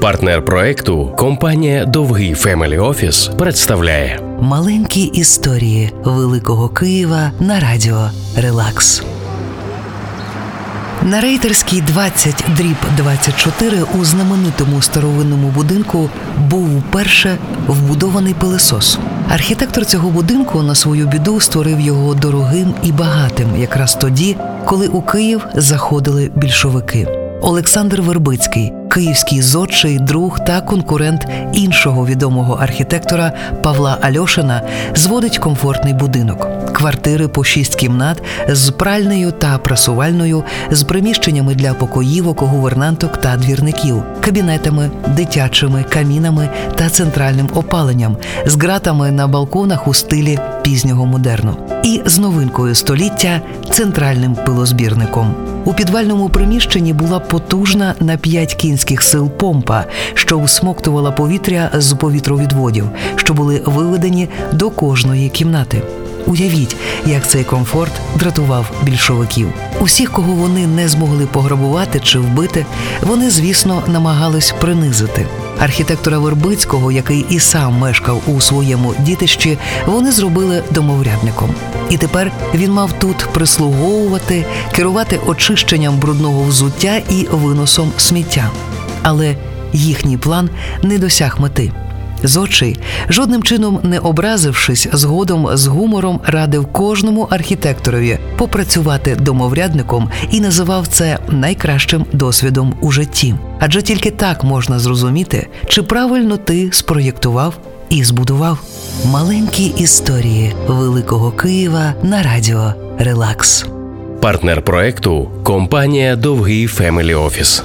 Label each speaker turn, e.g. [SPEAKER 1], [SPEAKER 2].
[SPEAKER 1] Партнер проекту компанія Довгий Family Office представляє
[SPEAKER 2] Маленькі історії Великого Києва на радіо Релакс. На Рейтарській 20 дріб 24 у знаменитому старовинному будинку був вперше вбудований пилисос. Архітектор цього будинку на свою біду створив його дорогим і багатим, якраз тоді, коли у Київ заходили більшовики. Олександр Вербицький, київський зодчий, друг та конкурент іншого відомого архітектора Павла Альошина, зводить комфортний будинок. Квартири по шість кімнат з пральнею та прасувальною, з приміщеннями для покоївок, гувернанток та двірників, кабінетами, дитячими камінами та центральним опаленням, з ґратами на балконах у стилі пізнього модерну, і з новинкою століття центральним пилозбірником. У підвальному приміщенні була потужна на п'ять кінських сил помпа, що всмоктувала повітря з повітровідводів, що були виведені до кожної кімнати. Уявіть, як цей комфорт дратував більшовиків. Усіх, кого вони не змогли пограбувати чи вбити, вони, звісно, намагались принизити. Архітектора Вербицького, який і сам мешкав у своєму дітищі, вони зробили домоврядником. І тепер він мав тут прислуговувати, керувати очищенням брудного взуття і виносом сміття. Але їхній план не досяг мети. Зодчий, жодним чином не образившись, згодом з гумором радив кожному архітекторові попрацювати домоврядником і називав це найкращим досвідом у житті. Адже тільки так можна зрозуміти, чи правильно ти спроєктував і збудував маленькі історії Великого Києва на радіо Релакс.
[SPEAKER 1] партнер проекту компанія Довгий Family Office.